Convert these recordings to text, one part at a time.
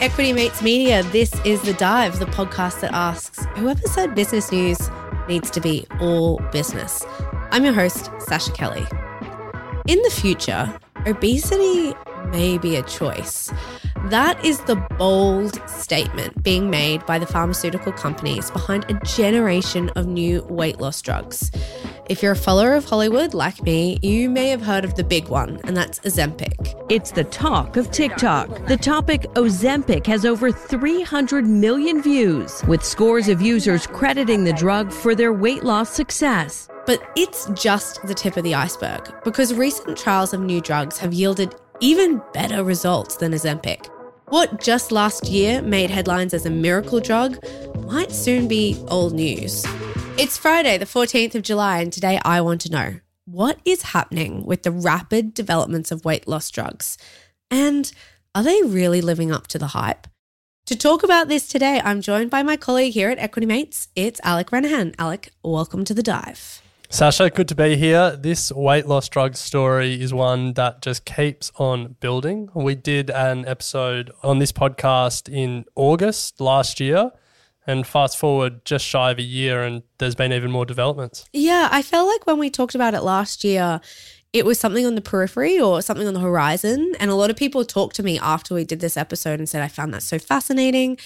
Equity Mates Media, this is The Dive, the podcast that asks whoever said business news needs to be all business. I'm your host, Sascha Kelly. In the future, obesity may be a choice. That is the bold statement being made by the pharmaceutical companies behind a generation of new weight loss drugs. If you're a follower of Hollywood like me, you may have heard of the big one, and that's Ozempic. It's the talk of TikTok. The topic Ozempic has over 300 million views, with scores of users crediting the drug for their weight loss success. But it's just the tip of the iceberg because recent trials of new drugs have yielded even better results than Ozempic. What just last year made headlines as a miracle drug might soon be old news. It's Friday, the 14th of July, and today I want to know what is happening with the rapid developments of weight loss drugs? And are they really living up to the hype? To talk about this today, I'm joined by my colleague here at Equity Mates. It's Alec Renehan. Alec, welcome to the dive. Sascha, good to be here. This weight loss drug story is one that just keeps on building. We did an episode on this podcast in August last year and fast forward just shy of a year, and there's been even more developments. Yeah, I felt like when we talked about it last year, it was something on the periphery or something on the horizon. And a lot of people talked to me after we did this episode and said, I found that so fascinating.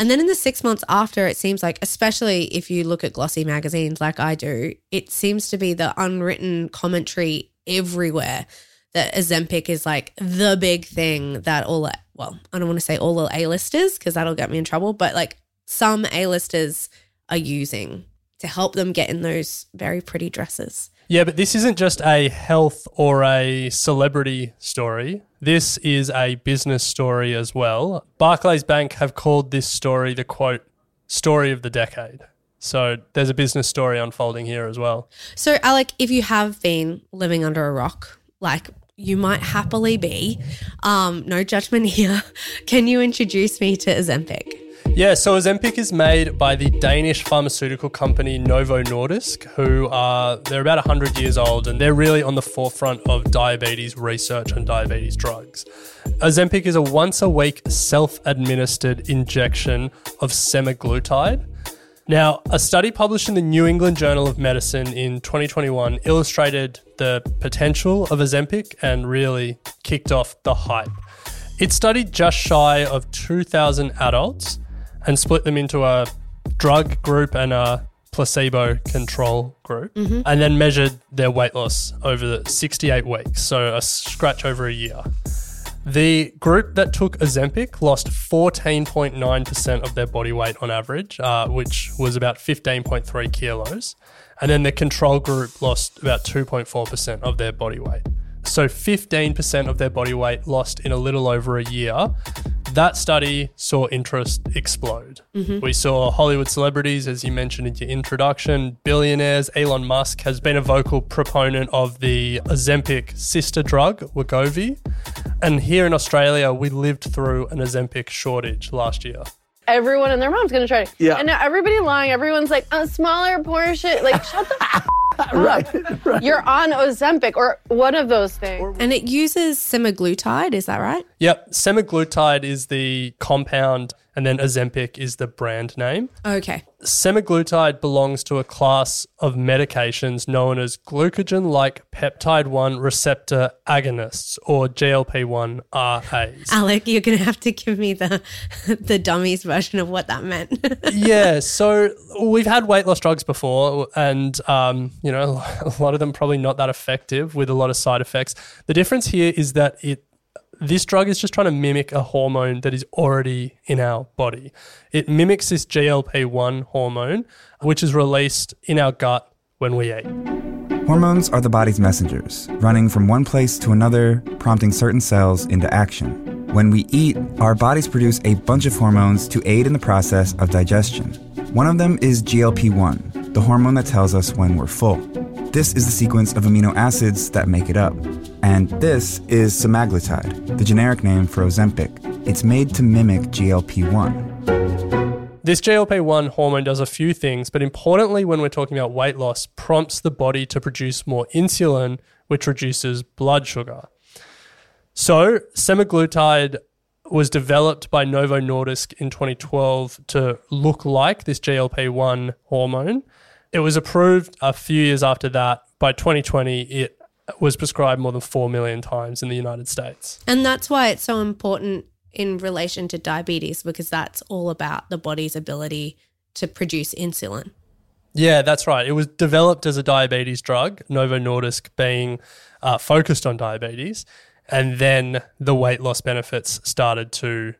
And then in the six months after, it seems like, especially if you look at glossy magazines like I do, it seems to be the unwritten commentary everywhere that Ozempic is like the big thing that all, well, I don't want to say all the A-listers because that'll get me in trouble, but like some A-listers are using to help them get in those very pretty dresses. Yeah, but this isn't just a health or a celebrity story. This is a business story as well. Barclays Bank have called this story the quote, story of the decade. So there's a business story unfolding here as well. So, Alec, if you have been living under a rock, like you might happily be, um, no judgment here, can you introduce me to Ozempic? Yeah, so Ozempic is made by the Danish pharmaceutical company Novo Nordisk, who are they're about 100 years old and they're really on the forefront of diabetes research and diabetes drugs. Ozempic is a once a week self-administered injection of semaglutide. Now, a study published in the New England Journal of Medicine in 2021 illustrated the potential of Ozempic and really kicked off the hype. It studied just shy of 2,000 adults and split them into a drug group and a placebo control group, mm-hmm. and then measured their weight loss over the 68 weeks, so a scratch over a year. The group that took Ozempic lost 14.9% of their body weight on average, uh, which was about 15.3 kilos. And then the control group lost about 2.4% of their body weight. So 15% of their body weight lost in a little over a year that study saw interest explode. Mm-hmm. We saw Hollywood celebrities, as you mentioned in your introduction, billionaires. Elon Musk has been a vocal proponent of the Ozempic sister drug, Wegovy. And here in Australia, we lived through an Ozempic shortage last year everyone and their mom's gonna try it. Yeah. And now everybody lying. Everyone's like a smaller portion. Like shut the. right, right. You're on Ozempic or one of those things. And it uses semaglutide, is that right? Yep. Semaglutide is the compound and then Ozempic is the brand name. Okay. Semaglutide belongs to a class of medications known as glucagon like peptide 1 receptor agonists or GLP 1 RAs. Alec, you're going to have to give me the, the dummies version of what that meant. yeah. So we've had weight loss drugs before, and, um, you know, a lot of them probably not that effective with a lot of side effects. The difference here is that it this drug is just trying to mimic a hormone that is already in our body. It mimics this GLP 1 hormone, which is released in our gut when we eat. Hormones are the body's messengers, running from one place to another, prompting certain cells into action. When we eat, our bodies produce a bunch of hormones to aid in the process of digestion. One of them is GLP 1, the hormone that tells us when we're full. This is the sequence of amino acids that make it up. And this is semaglutide, the generic name for Ozempic. It's made to mimic GLP 1. This GLP 1 hormone does a few things, but importantly, when we're talking about weight loss, prompts the body to produce more insulin, which reduces blood sugar. So, semaglutide was developed by Novo Nordisk in 2012 to look like this GLP 1 hormone. It was approved a few years after that. By 2020, it was prescribed more than 4 million times in the United States. And that's why it's so important in relation to diabetes because that's all about the body's ability to produce insulin. Yeah, that's right. It was developed as a diabetes drug, Novo Nordisk being uh, focused on diabetes, and then the weight loss benefits started to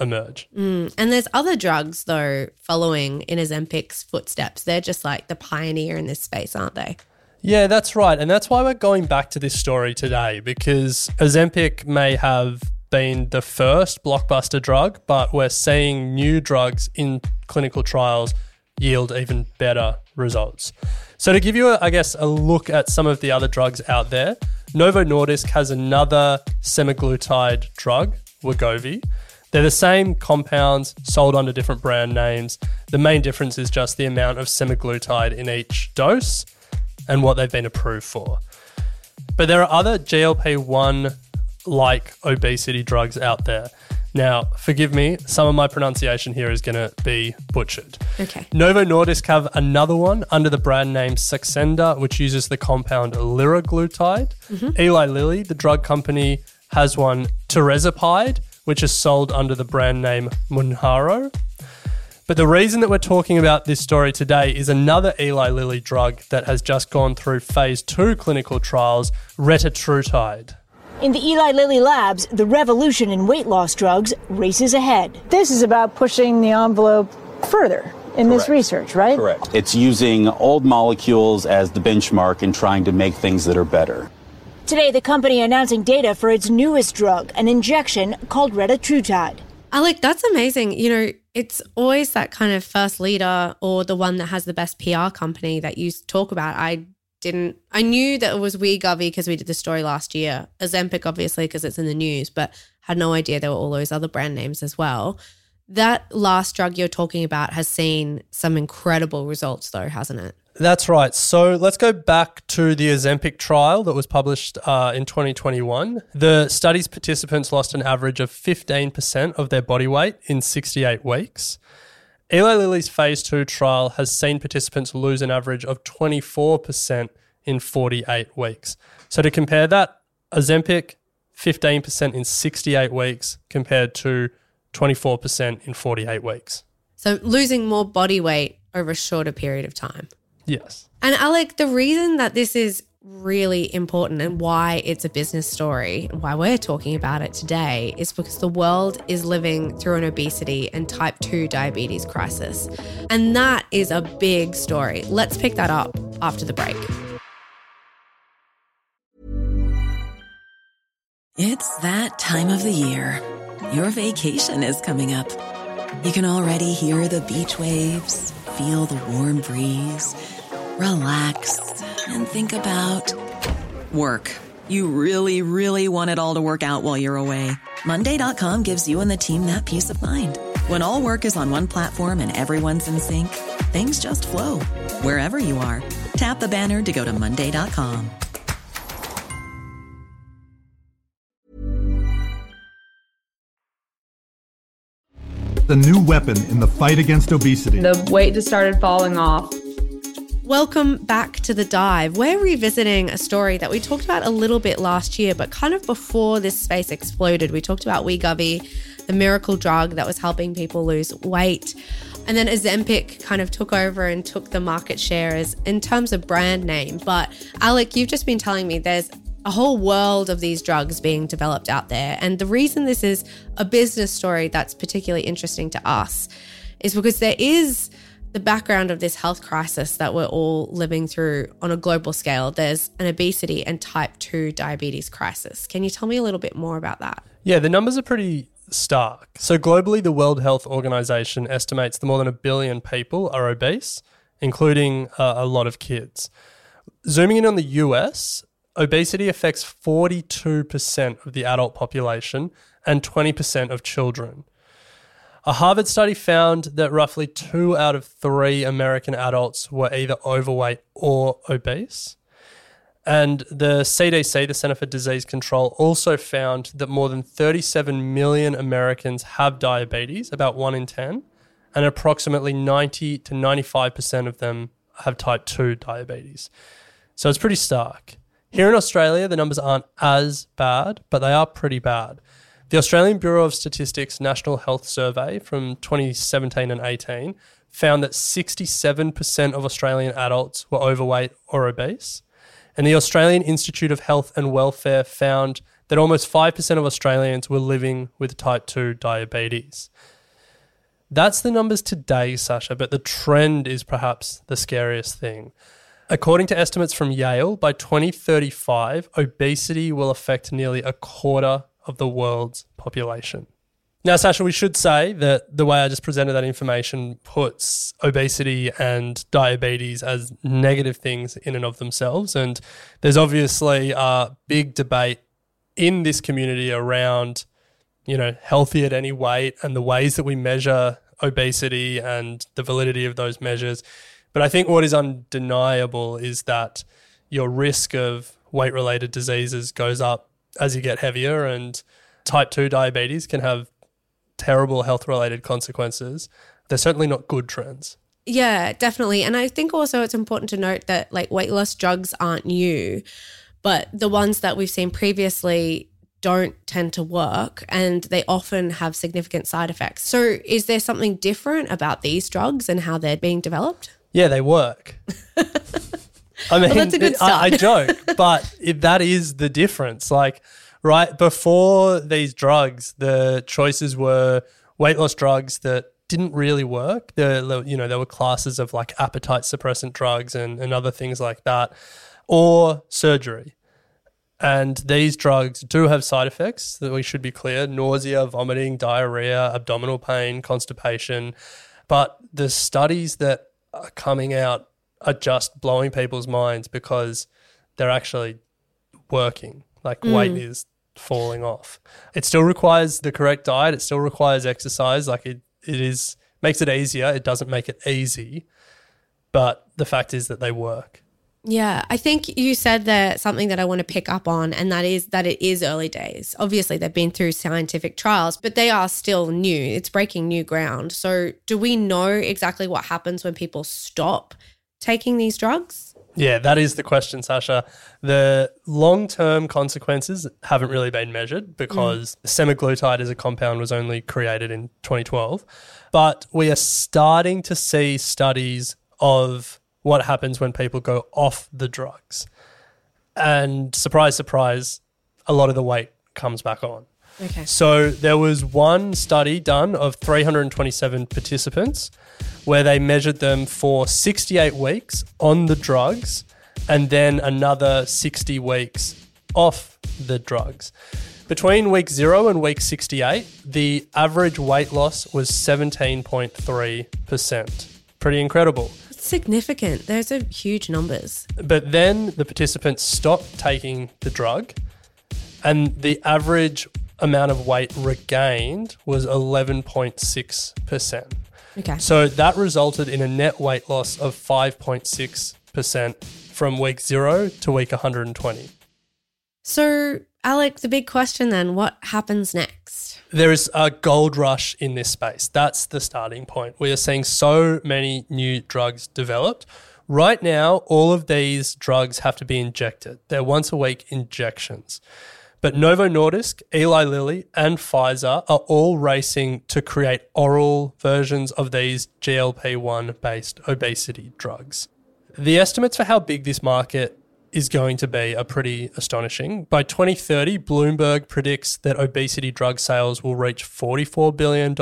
emerge. Mm. And there's other drugs though following in Ozempic's footsteps. They're just like the pioneer in this space, aren't they? Yeah, that's right. And that's why we're going back to this story today because Ozempic may have been the first blockbuster drug, but we're seeing new drugs in clinical trials yield even better results. So, to give you, I guess, a look at some of the other drugs out there, Novo Nordisk has another semaglutide drug, Wegovy. They're the same compounds sold under different brand names. The main difference is just the amount of semaglutide in each dose and what they've been approved for. But there are other GLP 1 like obesity drugs out there. Now, forgive me, some of my pronunciation here is going to be butchered. Okay. Novo Nordisk have another one under the brand name Saxenda, which uses the compound liraglutide. Mm-hmm. Eli Lilly, the drug company, has one tirzepatide, which is sold under the brand name Mounjaro. But the reason that we're talking about this story today is another Eli Lilly drug that has just gone through phase two clinical trials, retatrutide. In the Eli Lilly labs, the revolution in weight loss drugs races ahead. This is about pushing the envelope further in Correct. this research, right? Correct. It's using old molecules as the benchmark and trying to make things that are better. Today, the company announcing data for its newest drug, an injection called retatrutide. Ah, Alec, that's amazing. You know, it's always that kind of first leader or the one that has the best PR company that you talk about. I didn't, I knew that it was Wegovy because we did the story last year. Ozempic, obviously, because it's in the news, but had no idea there were all those other brand names as well. That last drug you're talking about has seen some incredible results, though, hasn't it? That's right. So let's go back to the Ozempic trial that was published uh, in 2021. The study's participants lost an average of 15% of their body weight in 68 weeks. Eli Lilly's phase two trial has seen participants lose an average of 24% in 48 weeks. So to compare that, Ozempic, 15% in 68 weeks compared to 24% in 48 weeks. So losing more body weight over a shorter period of time. Yes. And Alec, the reason that this is really important and why it's a business story, why we're talking about it today, is because the world is living through an obesity and type 2 diabetes crisis. And that is a big story. Let's pick that up after the break. It's that time of the year. Your vacation is coming up. You can already hear the beach waves, feel the warm breeze, relax and think about work. You really, really want it all to work out while you're away. Monday.com gives you and the team that peace of mind. When all work is on one platform and everyone's in sync, things just flow wherever you are. Tap the banner to go to Monday.com. The new weapon in the fight against obesity. The weight just started falling off Welcome back to the dive. We're revisiting a story that we talked about a little bit last year, but kind of before this space exploded. We talked about Wegovy, the miracle drug that was helping people lose weight. And then Ozempic kind of took over and took the market share as in terms of brand name. But Alec, you've just been telling me there's a whole world of these drugs being developed out there. And the reason this is a business story that's particularly interesting to us is because there is the background of this health crisis that we're all living through on a global scale, there's an obesity and type 2 diabetes crisis. Can you tell me a little bit more about that? Yeah, the numbers are pretty stark. So, globally, the World Health Organization estimates that more than a billion people are obese, including uh, a lot of kids. Zooming in on the US, obesity affects 42% of the adult population and 20% of children. A Harvard study found that roughly two out of three American adults were either overweight or obese. And the CDC, the Center for Disease Control, also found that more than 37 million Americans have diabetes, about one in 10, and approximately 90 to 95% of them have type 2 diabetes. So it's pretty stark. Here in Australia, the numbers aren't as bad, but they are pretty bad. The Australian Bureau of Statistics National Health Survey from 2017 and 18 found that 67% of Australian adults were overweight or obese. And the Australian Institute of Health and Welfare found that almost 5% of Australians were living with type 2 diabetes. That's the numbers today, Sascha, but the trend is perhaps the scariest thing. According to estimates from Yale, by 2035, obesity will affect nearly a quarter of the world's population. Now, Sascha, we should say that the way I just presented that information puts obesity and diabetes as negative things in and of themselves. And there's obviously a big debate in this community around, you know, healthy at any weight and the ways that we measure obesity and the validity of those measures. But I think what is undeniable is that your risk of weight related diseases goes up as you get heavier, and type 2 diabetes can have terrible health related consequences. They're certainly not good trends. Yeah, definitely. And I think also it's important to note that like weight loss drugs aren't new, but the ones that we've seen previously don't tend to work and they often have significant side effects. So, is there something different about these drugs and how they're being developed? Yeah, they work. I mean, well, that's a good I, I joke, but if that is the difference. Like, right before these drugs, the choices were weight loss drugs that didn't really work. There, you know, there were classes of like appetite suppressant drugs and, and other things like that, or surgery. And these drugs do have side effects that we should be clear nausea, vomiting, diarrhea, abdominal pain, constipation. But the studies that are coming out are just blowing people's minds because they're actually working. Like mm. weight is falling off. It still requires the correct diet. It still requires exercise. Like it, it is makes it easier. It doesn't make it easy, but the fact is that they work. Yeah, I think you said that something that I want to pick up on, and that is that it is early days. Obviously, they've been through scientific trials, but they are still new. It's breaking new ground. So, do we know exactly what happens when people stop taking these drugs? Yeah, that is the question, Sascha. The long term consequences haven't really been measured because mm. semaglutide as a compound was only created in 2012. But we are starting to see studies of what happens when people go off the drugs. And surprise, surprise, a lot of the weight comes back on. Okay. So there was one study done of 327 participants where they measured them for 68 weeks on the drugs and then another 60 weeks off the drugs. Between week 0 and week 68, the average weight loss was 17.3%. Pretty incredible. significant. Those are huge numbers. But then the participants stopped taking the drug and the average amount of weight regained was 11.6%. Okay. So that resulted in a net weight loss of 5.6% from week zero to week 120. So, Alec, the big question then what happens next? There is a gold rush in this space. That's the starting point. We are seeing so many new drugs developed. Right now, all of these drugs have to be injected, they're once a week injections. But Novo Nordisk, Eli Lilly, and Pfizer are all racing to create oral versions of these GLP 1 based obesity drugs. The estimates for how big this market is going to be are pretty astonishing. By 2030, Bloomberg predicts that obesity drug sales will reach $44 billion.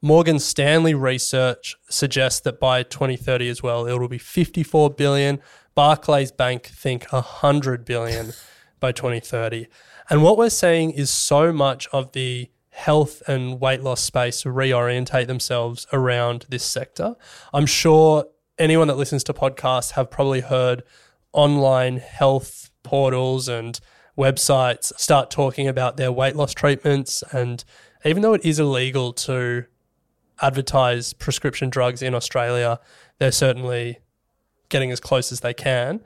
Morgan Stanley research suggests that by 2030 as well, it will be 54 billion. Barclays Bank think 100 billion by 2030. And what we're seeing is so much of the health and weight loss space reorientate themselves around this sector. I'm sure anyone that listens to podcasts have probably heard online health portals and websites start talking about their weight loss treatments. And even though it is illegal to advertise prescription drugs in Australia, they're certainly getting as close as they can.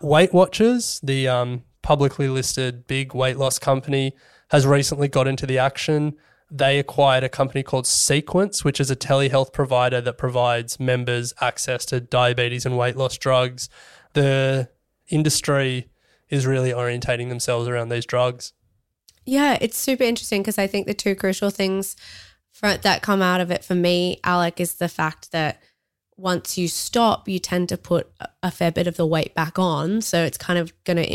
Weight Watchers, the um, publicly listed big weight loss company, has recently got into the action. They acquired a company called Sequence, which is a telehealth provider that provides members access to diabetes and weight loss drugs. The industry is really orientating themselves around these drugs. Yeah, it's super interesting because I think the two crucial things for, that come out of it for me, Alec, is the fact that once you stop, you tend to put a fair bit of the weight back on. So it's kind of going to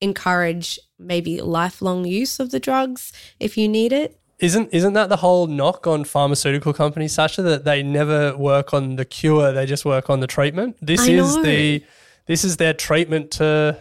encourage maybe lifelong use of the drugs if you need it. Isn't isn't that the whole knock on pharmaceutical companies, Sascha, that they never work on the cure, they just work on the treatment? This I is know. the this is their treatment to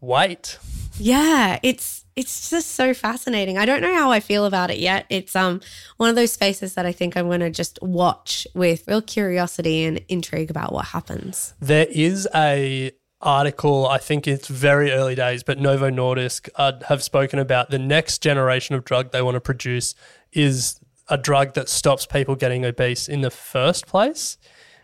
weight. Yeah, it's it's just so fascinating. I don't know how I feel about it yet. It's um one of those spaces that I think I'm going to just watch with real curiosity and intrigue about what happens. There is a article, I think it's very early days, but Novo Nordisk uh, have spoken about the next generation of drug they want to produce is a drug that stops people getting obese in the first place,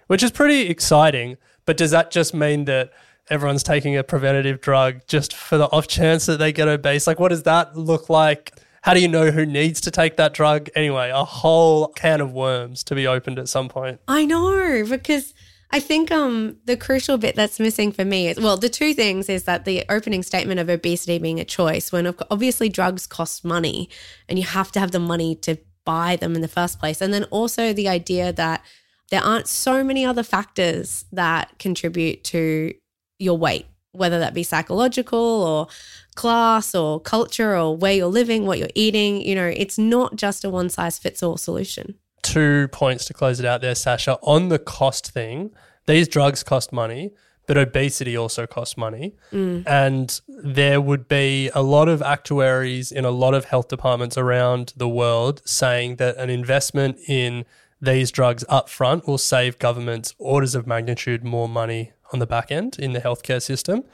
which is pretty exciting. But does that just mean that everyone's taking a preventative drug just for the off chance that they get obese? Like, what does that look like? How do you know who needs to take that drug? Anyway, a whole can of worms to be opened at some point. I know because I think um the crucial bit that's missing for me is well the two things is that the opening statement of obesity being a choice when obviously drugs cost money and you have to have the money to buy them in the first place. And then also the idea that there aren't so many other factors that contribute to your weight whether that be psychological or class or culture or where you're living what you're eating you know it's not just a one size fits all solution two points to close it out there, Sascha. On the cost thing, these drugs cost money, but obesity also costs money. Mm. And there would be a lot of actuaries in a lot of health departments around the world saying that an investment in these drugs up front will save governments orders of magnitude more money on the back end in the healthcare system.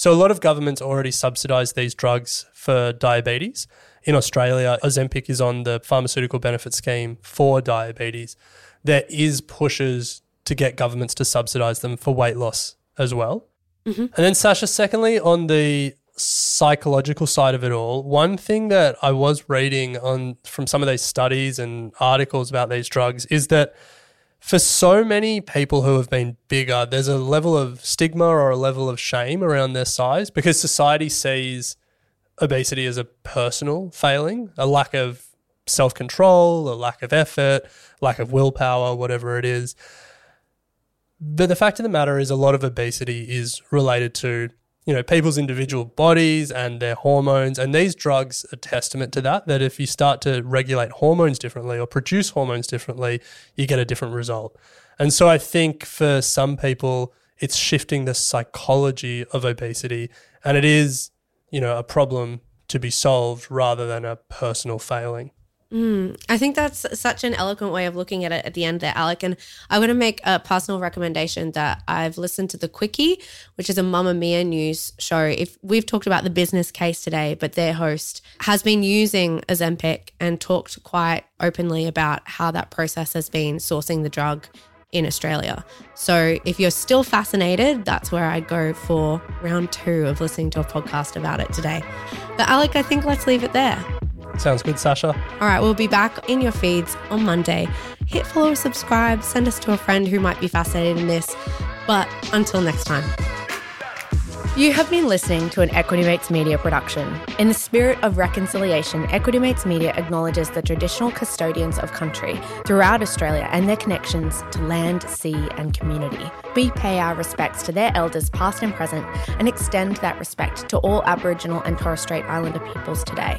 So a lot of governments already subsidize these drugs for diabetes. In Australia, Ozempic is on the pharmaceutical benefit scheme for diabetes. There is pushes to get governments to subsidize them for weight loss as well. Mm-hmm. And then Sascha, secondly, on the psychological side of it all, one thing that I was reading on from some of these studies and articles about these drugs is that for so many people who have been bigger, there's a level of stigma or a level of shame around their size because society sees obesity as a personal failing, a lack of self control, a lack of effort, lack of willpower, whatever it is. But the fact of the matter is, a lot of obesity is related to you know people's individual bodies and their hormones, and these drugs are testament to that. That if you start to regulate hormones differently or produce hormones differently, you get a different result. And so I think for some people, it's shifting the psychology of obesity, and it is you know a problem to be solved rather than a personal failing. Mm, I think that's such an eloquent way of looking at it at the end there, Alec. And I'm going to make a personal recommendation that I've listened to The Quicky, which is a Mamamia news show. If we've talked about the business case today, but their host has been using Ozempic and talked quite openly about how that process has been sourcing the drug in Australia. So if you're still fascinated, that's where I'd go for round two of listening to a podcast about it today. But Alec, I think let's leave it there. Sounds good, Sascha. All right, we'll be back in your feeds on Monday. Hit follow, subscribe, send us to a friend who might be fascinated in this. But until next time. You have been listening to an Equity Mates Media production. In the spirit of reconciliation, Equity Mates Media acknowledges the traditional custodians of country throughout Australia and their connections to land, sea, and community. We pay our respects to their elders, past and present, and extend that respect to all Aboriginal and Torres Strait Islander peoples today.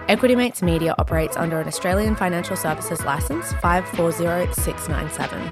Equity Mates Media operates under an Australian Financial Services Licence 540697.